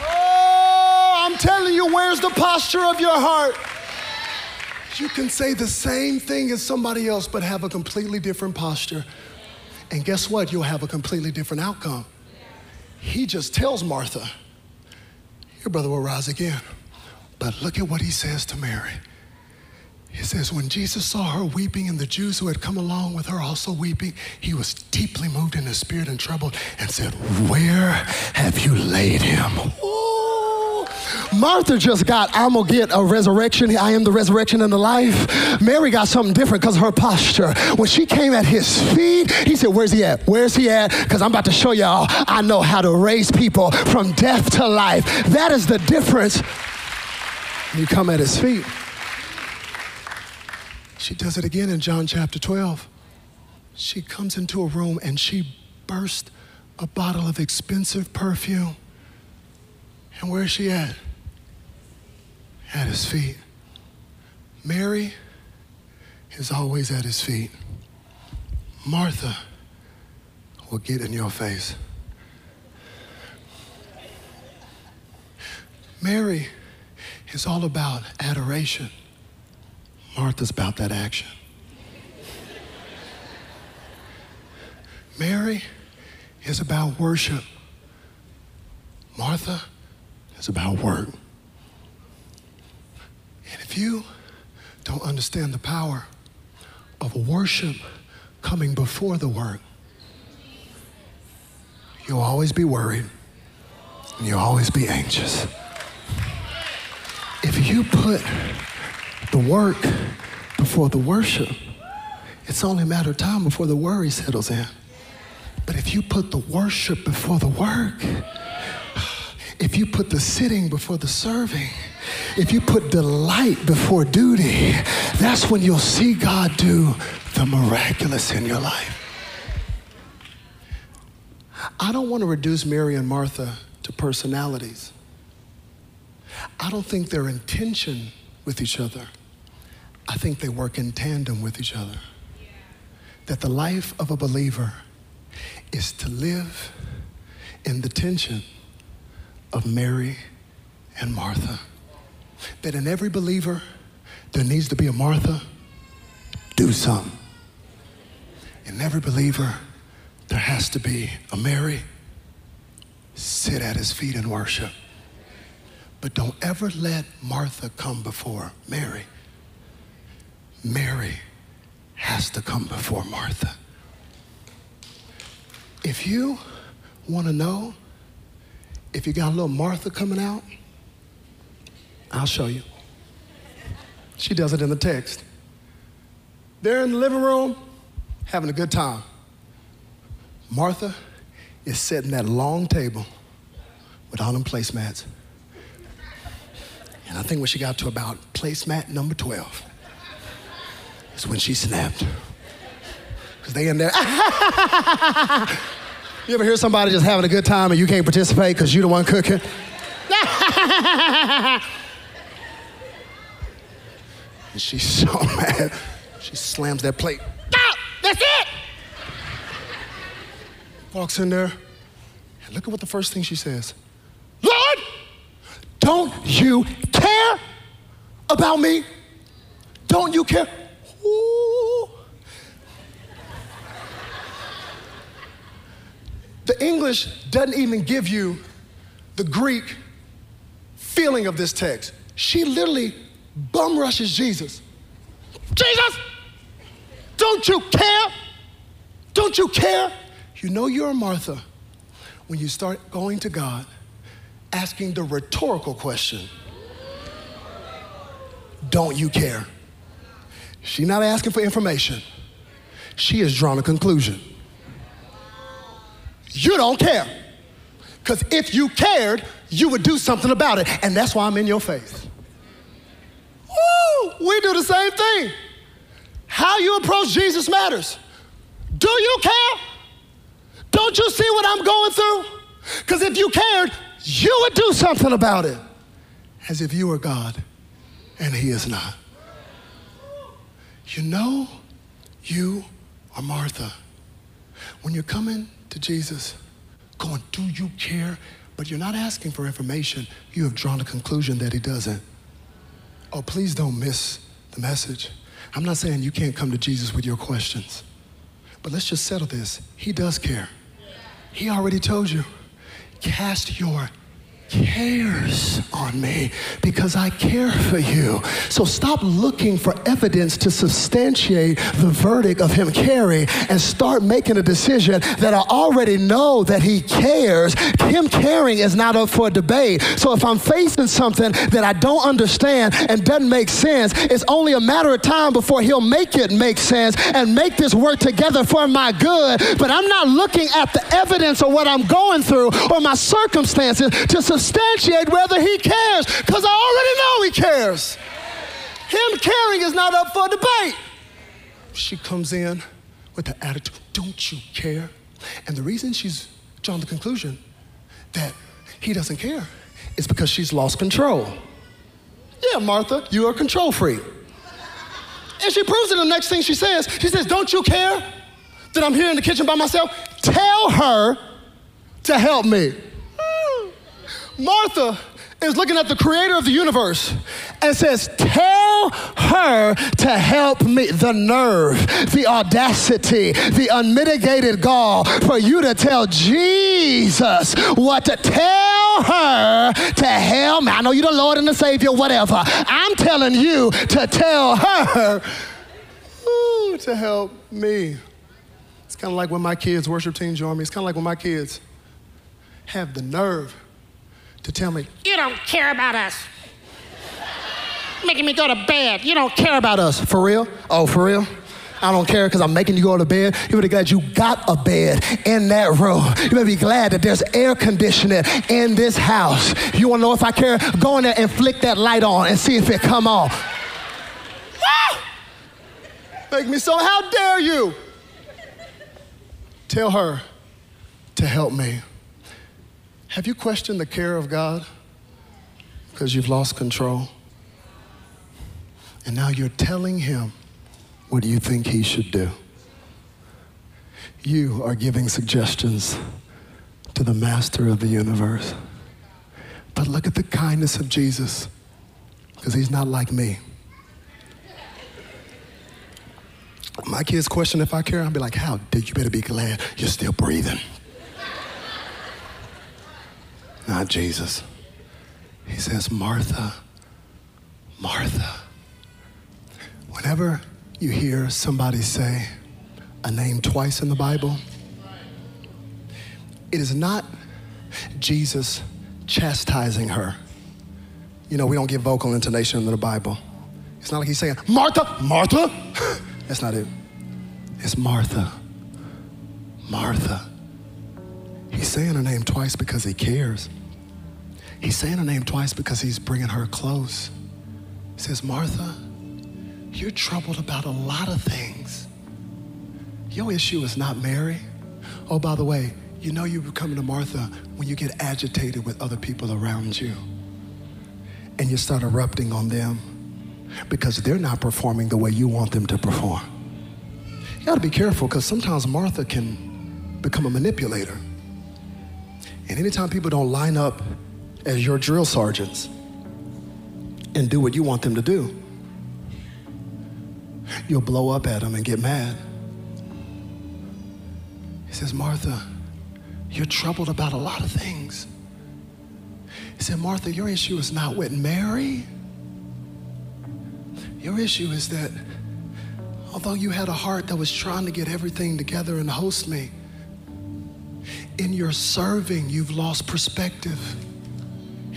Oh, I'm telling you, where's the posture of your heart? You can say the same thing as somebody else, but have a completely different posture. And guess what? You'll have a completely different outcome. He just tells Martha, Your brother will rise again. But look at what he says to Mary. He says, when Jesus saw her weeping and the Jews who had come along with her also weeping, he was deeply moved in his spirit and troubled and said, Where have you laid him? Martha just got, I'm gonna get a resurrection. I am the resurrection and the life. Mary got something different because of her posture. When she came at his feet, he said, Where's he at? Where's he at? Because I'm about to show y'all I know how to raise people from death to life. That is the difference. You come at his feet. She does it again in John chapter 12. She comes into a room and she bursts a bottle of expensive perfume. And where's she at? At his feet. Mary is always at his feet. Martha will get in your face. Mary is all about adoration. Martha's about that action. Mary is about worship. Martha is about work. And if you don't understand the power of worship coming before the work, you'll always be worried and you'll always be anxious. If you put the work before the worship, it's only a matter of time before the worry settles in. But if you put the worship before the work, if you put the sitting before the serving, if you put delight before duty, that's when you'll see God do the miraculous in your life. I don't want to reduce Mary and Martha to personalities. I don't think their intention with each other. I think they work in tandem with each other. That the life of a believer is to live in the tension of Mary and Martha. That in every believer, there needs to be a Martha, do something. In every believer, there has to be a Mary, sit at his feet and worship. But don't ever let Martha come before Mary. Mary has to come before Martha. If you want to know if you got a little Martha coming out, I'll show you. She does it in the text. They're in the living room having a good time. Martha is sitting at a long table with all them placemats. And I think when she got to about placemat number 12, is when she snapped. Because they in there. you ever hear somebody just having a good time and you can't participate because you're the one cooking? and she's so mad. She slams that plate. That's it! Walks in there. And look at what the first thing she says. Lord, don't you care about me? Don't you care? The English doesn't even give you the Greek feeling of this text. She literally bum rushes Jesus. Jesus, don't you care? Don't you care? You know you're a Martha when you start going to God asking the rhetorical question Don't you care? She's not asking for information, she has drawn a conclusion. You don't care. Because if you cared, you would do something about it. And that's why I'm in your face. Woo! We do the same thing. How you approach Jesus matters. Do you care? Don't you see what I'm going through? Because if you cared, you would do something about it. As if you were God and He is not. You know, you are Martha. When you're coming to Jesus, going, Do you care? But you're not asking for information. You have drawn a conclusion that He doesn't. Oh, please don't miss the message. I'm not saying you can't come to Jesus with your questions, but let's just settle this. He does care. He already told you, cast your cares on me because I care for you. So stop looking for evidence to substantiate the verdict of him caring and start making a decision that I already know that he cares. Him caring is not up for debate. So if I'm facing something that I don't understand and doesn't make sense, it's only a matter of time before he'll make it make sense and make this work together for my good. But I'm not looking at the evidence of what I'm going through or my circumstances to substantiate whether he cares because I already know he cares. Him caring is not up for debate. She comes in with the attitude, don't you care? And the reason she's drawn the conclusion that he doesn't care is because she's lost control. Yeah, Martha, you're control freak. And she proves it the next thing she says. She says, Don't you care that I'm here in the kitchen by myself? Tell her to help me. Martha is looking at the creator of the universe and says, Tell her to help me. The nerve, the audacity, the unmitigated gall for you to tell Jesus what to tell her to help me. I know you're the Lord and the Savior, whatever. I'm telling you to tell her ooh, to help me. It's kind of like when my kids, worship team, join me. It's kind of like when my kids have the nerve to tell me, You don't care about us. Making me go to bed. You don't care about us. For real? Oh, for real? I don't care because I'm making you go to bed. You better be glad you got a bed in that room. You better be glad that there's air conditioning in this house. You want to know if I care? Go in there and flick that light on and see if it come on. Make me so. How dare you? Tell her to help me. Have you questioned the care of God because you've lost control? And now you're telling him what you think he should do? You are giving suggestions to the master of the universe. But look at the kindness of Jesus because he's not like me. My kids question if I care, I'll be like, how did you better be glad you're still breathing? Not Jesus. He says, Martha, Martha. Whenever you hear somebody say a name twice in the Bible, it is not Jesus chastising her. You know, we don't give vocal intonation in the Bible. It's not like he's saying, Martha, Martha. That's not it. It's Martha, Martha. He's saying her name twice because he cares. He's saying her name twice because he's bringing her close. He says, Martha, you're troubled about a lot of things. Your issue is not Mary. Oh, by the way, you know you're coming to Martha when you get agitated with other people around you and you start erupting on them because they're not performing the way you want them to perform. You gotta be careful because sometimes Martha can become a manipulator. And anytime people don't line up as your drill sergeants and do what you want them to do, you'll blow up at them and get mad. He says, Martha, You're troubled about a lot of things. He said, Martha, your issue is not with Mary. Your issue is that although you had a heart that was trying to get everything together and host me, in your serving, you've lost perspective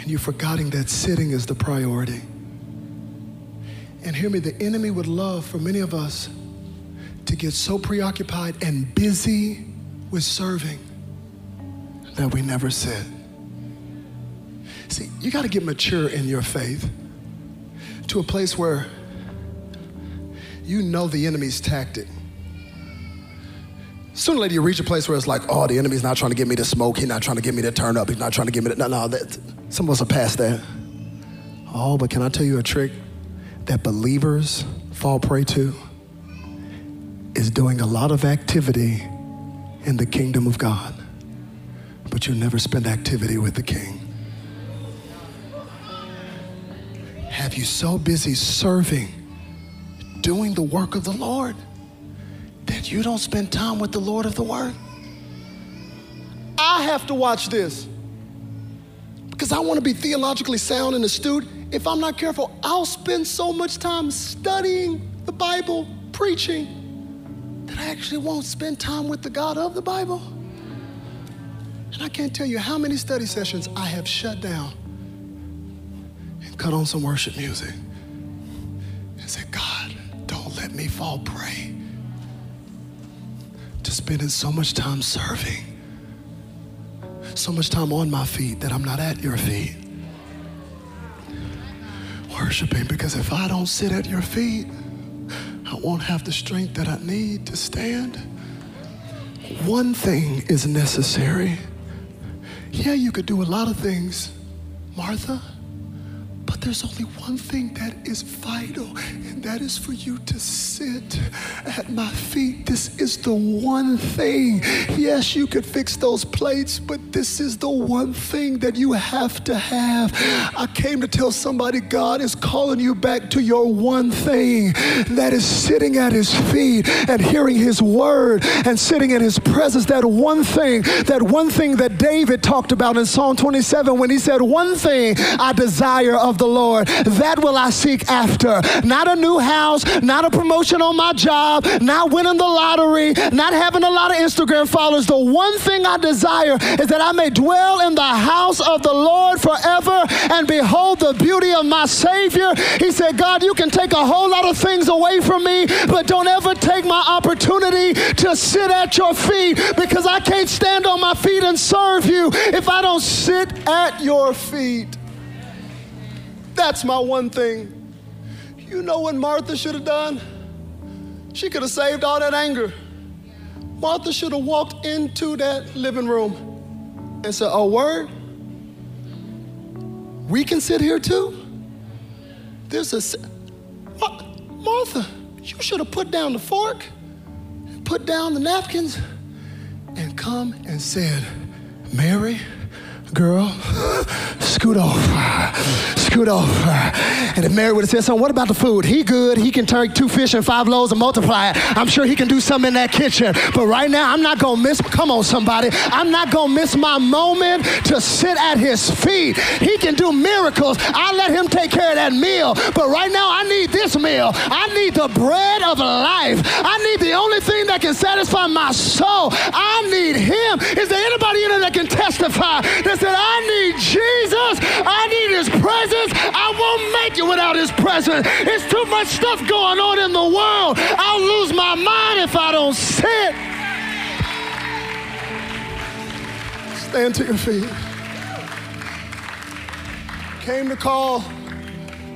and you're forgetting that sitting is the priority. And hear me, the enemy would love for many of us to get so preoccupied and busy with serving that we never sit. See, you got to get mature in your faith to a place where you know the enemy's tactic. Sooner or later, you reach a place where it's like, oh, the enemy's not trying to get me to smoke. He's not trying to get me to turn up. He's not trying to get me to. No, no, that, some of us are past that. Oh, but can I tell you a trick that believers fall prey to? Is doing a lot of activity in the kingdom of God, but you never spend activity with the king. Have you so busy serving, doing the work of the Lord, that you don't spend time with the Lord of the Word? I have to watch this because I want to be theologically sound and astute. If I'm not careful, I'll spend so much time studying the Bible, preaching, that I actually won't spend time with the God of the Bible. And I can't tell you how many study sessions I have shut down and cut on some worship music and said, God, don't let me fall prey to spending so much time serving, so much time on my feet that I'm not at your feet. Worshiping, because if I don't sit at your feet, I won't have the strength that I need to stand. One thing is necessary. Yeah, you could do a lot of things, Martha, but there's only one thing that is vital, and that is for you to sit at my feet. This is the one thing. Yes, you could fix those plates, but this is the one thing that you have to have. I came to tell somebody God is calling you back to your one thing that is sitting at his feet and hearing his word and sitting in his presence. That one thing, that one thing that David talked about in Psalm 27 when he said, One thing I desire of the Lord, that will I seek after. Not a new house, not a promotion on my job, not winning the lottery, not having a lot of Instagram followers. The one thing I desire is that I may dwell in the house of the Lord forever and behold the beauty of my Savior. He said, God, you can take a whole lot of things away from me, but don't ever take my opportunity to sit at your feet because I can't stand on my feet and serve you if I don't sit at your feet. That's my one thing. You know what Martha should have done? She could have saved all that anger. Martha should have walked into that living room and said, Oh, word? We can sit here too? There's a. Martha, you should have put down the fork, put down the napkins, and come and said, Mary, girl, scoot over, scoot over. And if Mary would have said something, what about the food? He good, he can turn two fish and five loaves and multiply it. I'm sure he can do something in that kitchen. But right now, I'm not gonna miss, come on somebody, I'm not gonna miss my moment to sit at his feet. He can do miracles. I let him take care of that meal. But right now, I need this meal. I need the bread of life. I need the only thing that can satisfy my soul. I need him. Is there anybody in there that can testify that said, I need Jesus. I need his presence. I won't make it without his presence. It's too much stuff going on in the world. I'll lose my mind if I don't sit. Stand to your feet. Came to call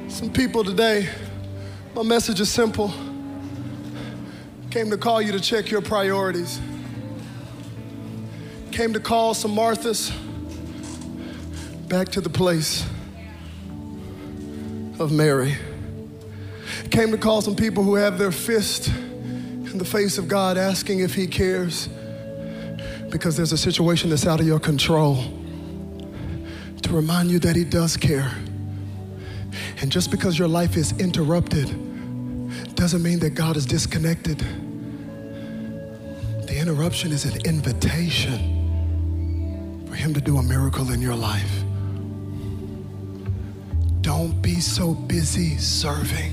some people today. My message is simple. Came to call you to check your priorities. Came to call some Marthas back to the place of Mary. Came to call some people who have their fist in the face of God asking if He cares because there's a situation that's out of your control. To remind you that He does care. And just because your life is interrupted doesn't mean that God is disconnected. The interruption is an invitation for Him to do a miracle in your life. Don't be so busy serving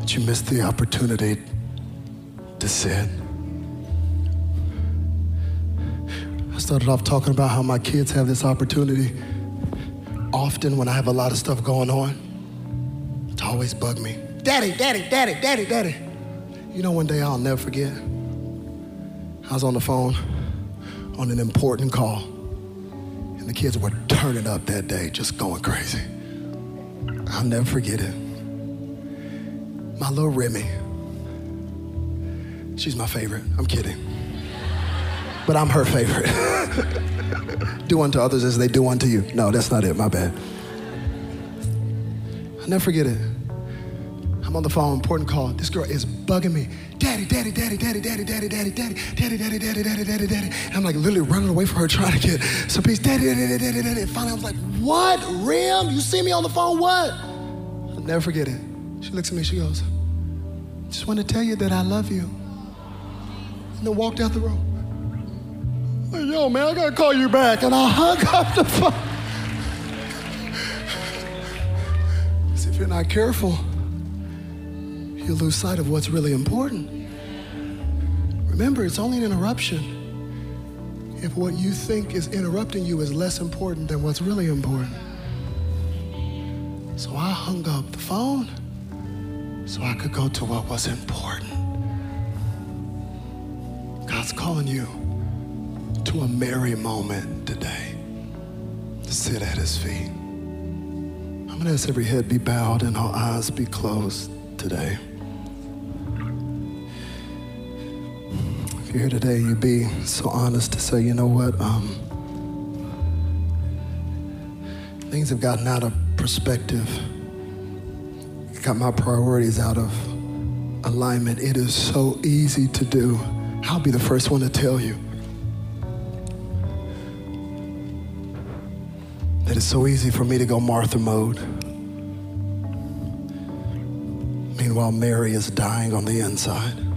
that you miss the opportunity to sit. I started off talking about how my kids have this opportunity often when I have a lot of stuff going on to always bug me. Daddy, daddy, daddy, daddy, daddy. You know, one day I'll never forget. I was on the phone on an important call, and the kids were turning up that day, just going crazy. I'll never forget it. My little Remy, she's my favorite. I'm kidding. But I'm her favorite. do unto others as they do unto you. No, that's not it. My bad. I'll never forget it. I'm on the phone, important call. This girl is bugging me. Daddy, daddy, daddy, daddy, daddy, daddy, daddy, daddy, daddy, daddy, daddy, daddy, daddy, daddy. And I'm like literally running away from her trying to get some peace. Daddy, daddy, daddy, daddy, daddy. Finally I was like, what, Rim? You see me on the phone, what? I'll never forget it. She looks at me, she goes, just want to tell you that I love you. And then walked out the room. Yo, man, I gotta call you back. And I hung up the phone. 'Cause if you're not careful, you lose sight of what's really important. Remember, it's only an interruption if what you think is interrupting you is less important than what's really important. So I hung up the phone so I could go to what was important. God's calling you to a Mary moment today to sit at his feet. I'm going to ask every head be bowed and all eyes be closed today. You're here today, you'd be so honest to say, you know what? Um, things have gotten out of perspective. Got my priorities out of alignment. It is so easy to do. I'll be the first one to tell you that it's so easy for me to go Martha mode. Meanwhile, Mary is dying on the inside.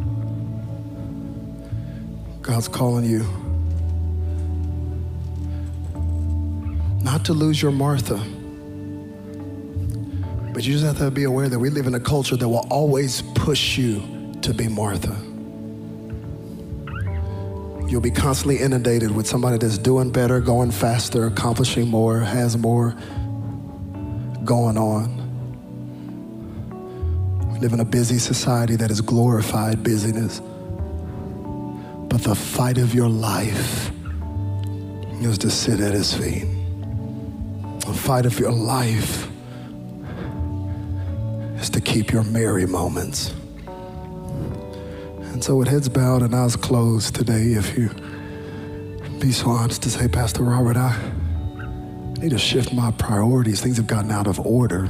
God's calling you not to lose your Martha, but you just have to be aware that we live in a culture that will always push you to be Martha. You'll be constantly inundated with somebody that's doing better, going faster, accomplishing more, has more going on. We live in a busy society that has glorified busyness. But the fight of your life is to sit at his feet. The fight of your life is to keep your Mary moments. And so, with heads bowed and eyes closed today, if you be so honest to say, Pastor Robert, I need to shift my priorities. Things have gotten out of order.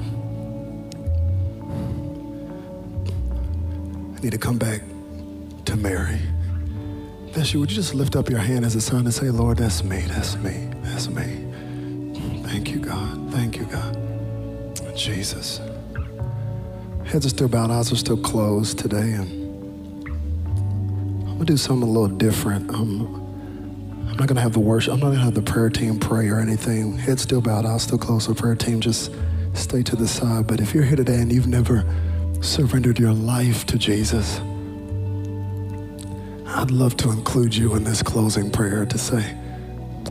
I need to come back to Mary. You. Would you just lift up your hand as a sign and say, Lord, that's me, that's me, that's me. Thank you, God. Thank you, God. Jesus. Heads are still bowed, eyes are still closed today, and I'm gonna do something a little different. Um, I'm not gonna have the worship. I'm not gonna have the prayer team pray or anything. Heads still bowed, eyes still closed. The prayer team just stay to the side. But if you're here today and you've never surrendered your life to Jesus, I'd love to include you in this closing prayer to say,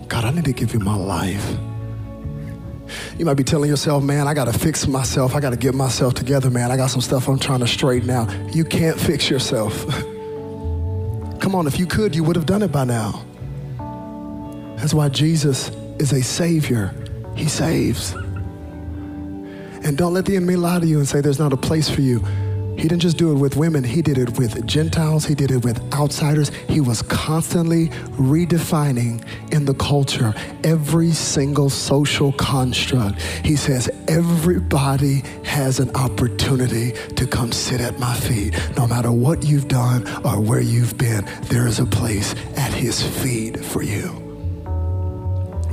God, I need to give you my life. You might be telling yourself, man, I got to fix myself. I got to get myself together, man. I got some stuff I'm trying to straighten out. You can't fix yourself. Come on, if you could, you would have done it by now. That's why Jesus is a savior. He saves. And don't let the enemy lie to you and say there's not a place for you. He didn't just do it with women, he did it with Gentiles, he did it with outsiders. He was constantly redefining in the culture every single social construct. He says, Everybody has an opportunity to come sit at my feet. No matter what you've done or where you've been, there is a place at his feet for you.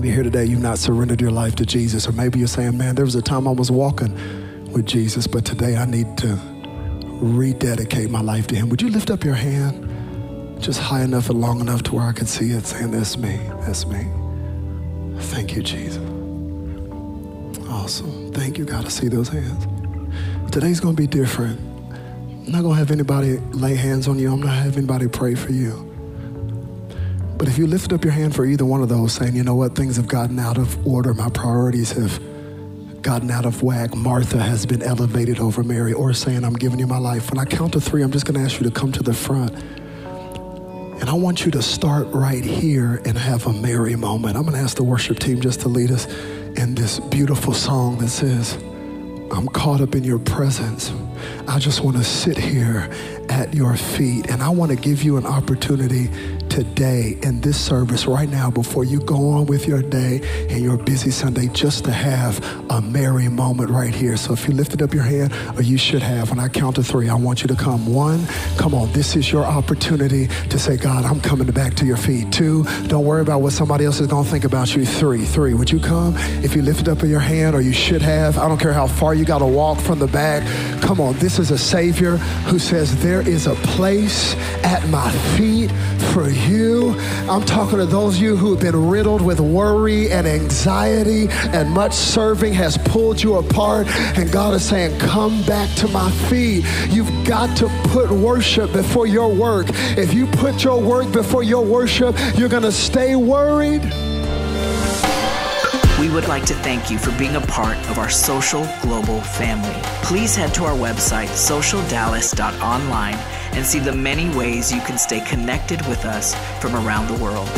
You're here today, you've not surrendered your life to Jesus, or maybe you're saying, Man, there was a time I was walking with Jesus, but today I need to rededicate my life to Him. Would you lift up your hand just high enough and long enough to where I could see it saying, That's me, that's me. Thank you, Jesus. Awesome. Thank you, God. I see those hands. Today's going to be different. I'm not going to have anybody lay hands on you. I'm not going to have anybody pray for you. But if you lift up your hand for either one of those, saying, you know what, things have gotten out of order, my priorities have gotten out of whack, Martha has been elevated over Mary, or saying, I'm giving you my life. When I count to three, I'm just going to ask you to come to the front. And I want you to start right here and have a Mary moment. I'm going to ask the worship team just to lead us in this beautiful song that says, I'm caught up in your presence. I just want to sit here at your feet. And I want to give you an opportunity today in this service right now before you go on with your day and your busy Sunday just to have a Mary moment right here. So if you lifted up your hand, or you should have, when I count to three, I want you to come. One, come on, this is your opportunity to say, God, I'm coming back to your feet. Two, don't worry about what somebody else is going to think about you. Three, three, would you come? If you lifted up your hand, or you should have, I don't care how far you got to walk from the back. Come on, this is a Savior who says, There is a place at my feet for you you. I'm talking to those of you who have been riddled with worry and anxiety, and much serving has pulled you apart. And God is saying, Come back to my feet. You've got to put worship before your work. If you put your work before your worship, you're going to stay worried. We would like to thank you for being a part of our social global family. Please head to our website, socialdallas.online, and see the many ways you can stay connected with us from around the world.